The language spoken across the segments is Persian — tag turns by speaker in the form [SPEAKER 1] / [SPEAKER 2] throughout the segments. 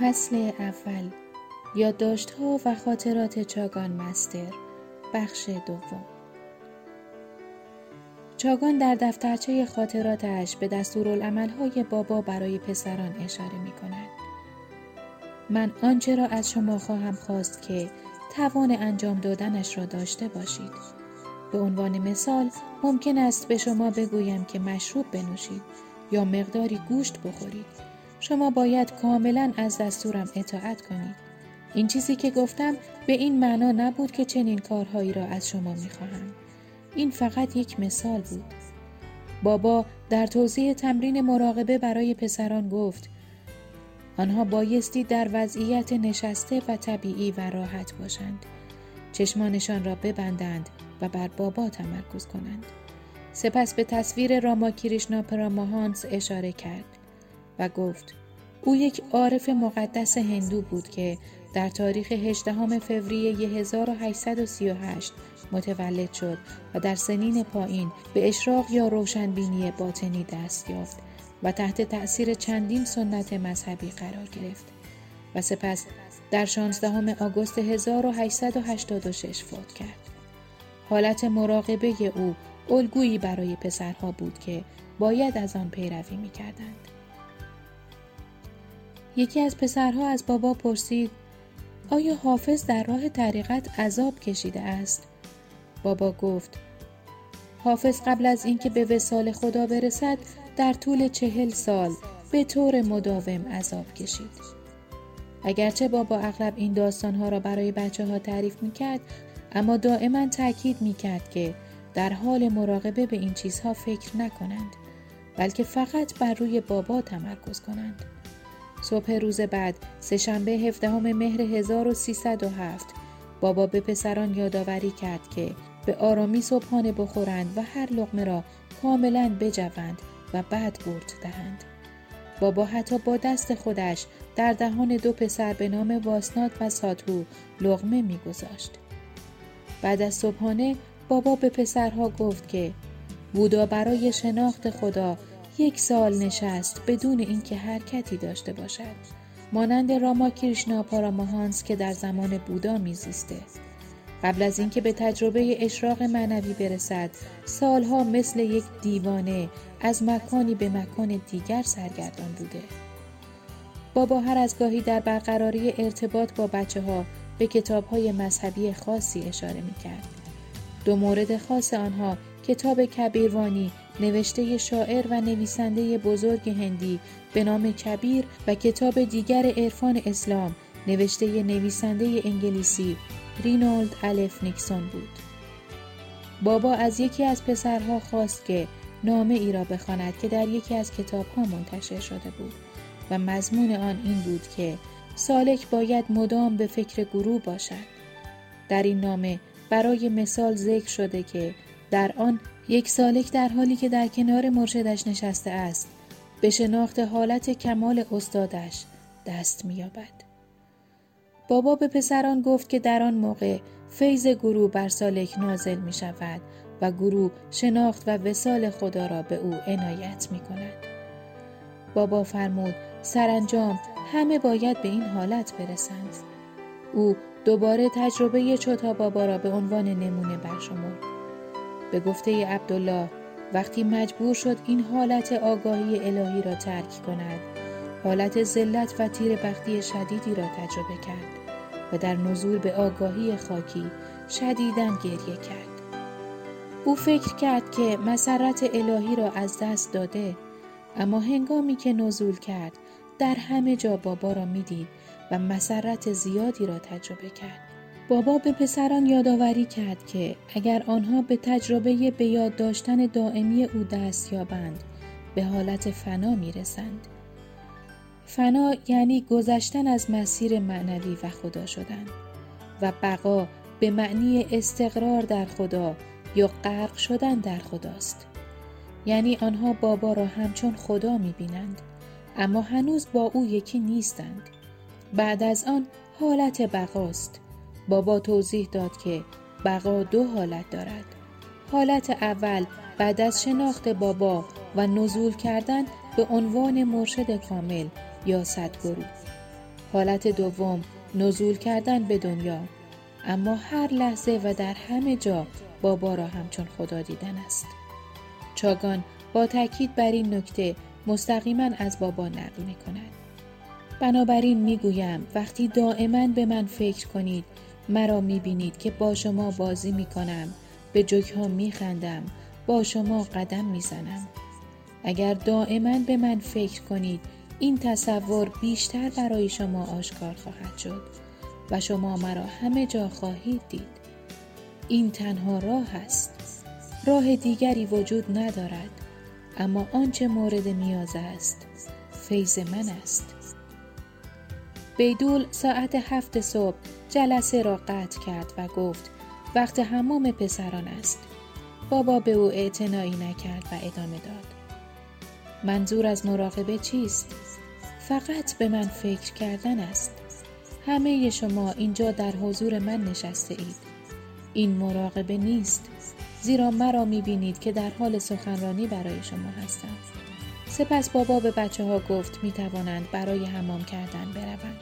[SPEAKER 1] فصل اول. ها و خاطرات چاگان مستر. بخش دوم. چاگان در دفترچه خاطراتش به دستورالعملهای بابا برای پسران اشاره می کند. من آنچه را از شما خواهم خواست که توان انجام دادنش را داشته باشید. به عنوان مثال ممکن است به شما بگویم که مشروب بنوشید یا مقداری گوشت بخورید شما باید کاملا از دستورم اطاعت کنید. این چیزی که گفتم به این معنا نبود که چنین کارهایی را از شما می‌خواهم. این فقط یک مثال بود. بابا در توضیح تمرین مراقبه برای پسران گفت آنها بایستی در وضعیت نشسته و طبیعی و راحت باشند. چشمانشان را ببندند و بر بابا تمرکز کنند. سپس به تصویر راما کریشنا پراماهانس اشاره کرد. و گفت او یک عارف مقدس هندو بود که در تاریخ 18 فوریه 1838 متولد شد و در سنین پایین به اشراق یا روشنبینی باطنی دست یافت و تحت تأثیر چندین سنت مذهبی قرار گرفت و سپس در 16 آگوست 1886 فوت کرد. حالت مراقبه او الگویی برای پسرها بود که باید از آن پیروی می کردند. یکی از پسرها از بابا پرسید آیا حافظ در راه طریقت عذاب کشیده است؟ بابا گفت حافظ قبل از اینکه به وسال خدا برسد در طول چهل سال به طور مداوم عذاب کشید. اگرچه بابا اغلب این داستانها را برای بچه ها تعریف می کرد اما دائما تاکید می کرد که در حال مراقبه به این چیزها فکر نکنند بلکه فقط بر روی بابا تمرکز کنند. صبح روز بعد سهشنبه 17 مهر 1307 بابا به پسران یادآوری کرد که به آرامی صبحانه بخورند و هر لغمه را کاملا بجوند و بعد برد دهند. بابا حتی با دست خودش در دهان دو پسر به نام واسنات و ساتو لغمه میگذاشت. بعد از صبحانه بابا به پسرها گفت که بودا برای شناخت خدا یک سال نشست بدون اینکه حرکتی داشته باشد مانند راما کریشنا پاراماهانس که در زمان بودا میزیسته قبل از اینکه به تجربه اشراق معنوی برسد سالها مثل یک دیوانه از مکانی به مکان دیگر سرگردان بوده بابا هر از گاهی در برقراری ارتباط با بچه ها به کتاب های مذهبی خاصی اشاره می کرد. دو مورد خاص آنها کتاب کبیروانی نوشته شاعر و نویسنده بزرگ هندی به نام کبیر و کتاب دیگر عرفان اسلام نوشته نویسنده انگلیسی رینولد الف نیکسون بود. بابا از یکی از پسرها خواست که نامه ای را بخواند که در یکی از کتاب ها منتشر شده بود و مضمون آن این بود که سالک باید مدام به فکر گروه باشد. در این نامه برای مثال ذکر شده که در آن یک سالک در حالی که در کنار مرشدش نشسته است به شناخت حالت کمال استادش دست مییابد بابا به پسران گفت که در آن موقع فیض گروه بر سالک نازل می شود و گروه شناخت و وسال خدا را به او عنایت می کند. بابا فرمود سرانجام همه باید به این حالت برسند. او دوباره تجربه چوتا بابا را به عنوان نمونه برشمرد. به گفته عبدالله وقتی مجبور شد این حالت آگاهی الهی را ترک کند حالت ذلت و تیر بختی شدیدی را تجربه کرد و در نزول به آگاهی خاکی شدیدن گریه کرد او فکر کرد که مسرت الهی را از دست داده اما هنگامی که نزول کرد در همه جا بابا را می‌دید و مسرت زیادی را تجربه کرد بابا به پسران یادآوری کرد که اگر آنها به تجربه به یاد داشتن دائمی او دست یابند به حالت فنا می رسند. فنا یعنی گذشتن از مسیر معنوی و خدا شدن و بقا به معنی استقرار در خدا یا غرق شدن در خداست. یعنی آنها بابا را همچون خدا می بینند اما هنوز با او یکی نیستند. بعد از آن حالت بقاست بابا توضیح داد که بقا دو حالت دارد حالت اول بعد از شناخت بابا و نزول کردن به عنوان مرشد کامل یا صدگرو حالت دوم نزول کردن به دنیا. اما هر لحظه و در همه جا بابا را همچون خدا دیدن است. چاگان با تاکید بر این نکته مستقیما از بابا نقل می کند بنابراین می گویم وقتی دائما به من فکر کنید مرا می بینید که با شما بازی می کنم به جوک ها می با شما قدم می زنم اگر دائما به من فکر کنید این تصور بیشتر برای شما آشکار خواهد شد و شما مرا همه جا خواهید دید. این تنها راه است. راه دیگری وجود ندارد اما آنچه مورد نیاز است فیض من است. بیدول ساعت هفت صبح جلسه را قطع کرد و گفت وقت حمام پسران است. بابا به او اعتنایی نکرد و ادامه داد. منظور از مراقبه چیست؟ فقط به من فکر کردن است. همه شما اینجا در حضور من نشسته اید. این مراقبه نیست زیرا مرا می بینید که در حال سخنرانی برای شما هستم. سپس بابا به بچه ها گفت می توانند برای حمام کردن بروند.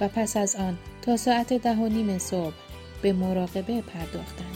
[SPEAKER 1] و پس از آن تا ساعت ده و نیم صبح به مراقبه پرداختند.